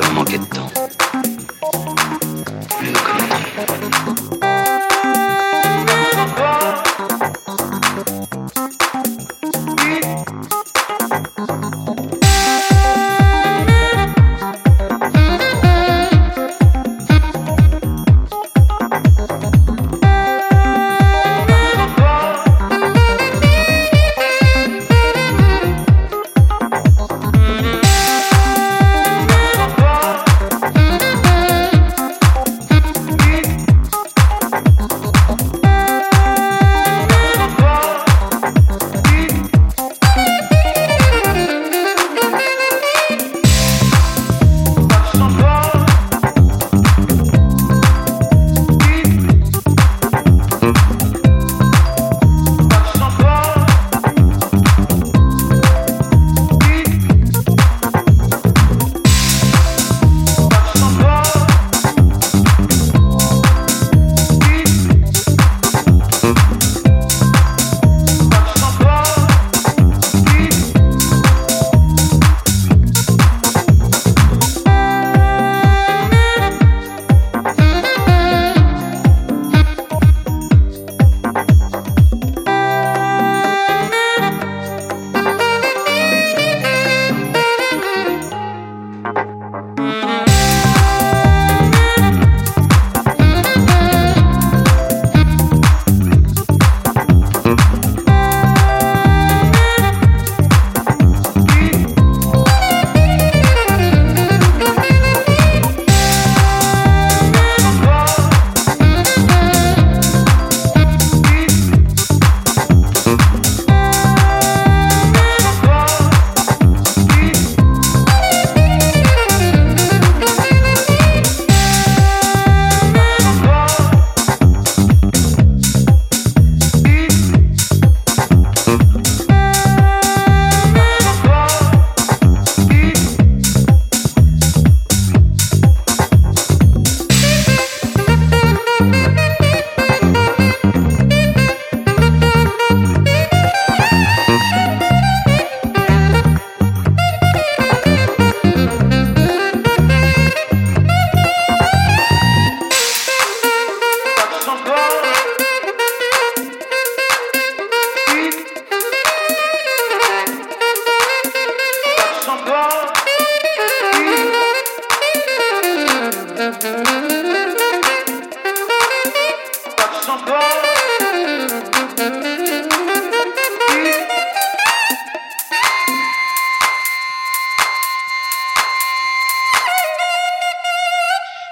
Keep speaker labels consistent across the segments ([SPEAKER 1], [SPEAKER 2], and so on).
[SPEAKER 1] ça vous manquait de temps.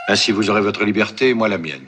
[SPEAKER 1] Ainsi, vous aurez votre liberté, moi la mienne.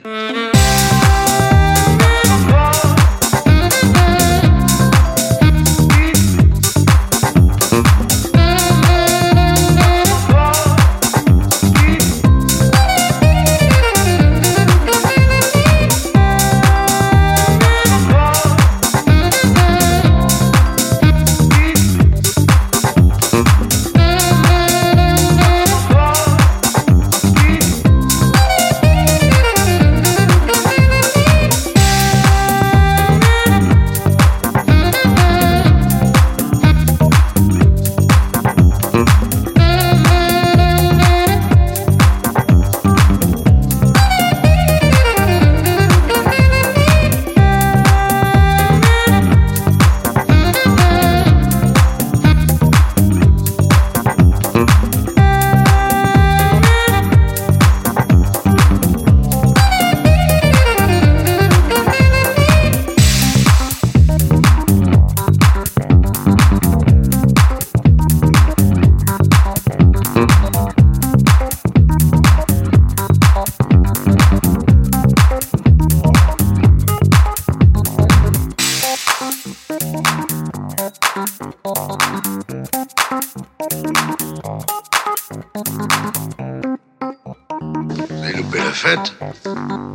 [SPEAKER 1] Vous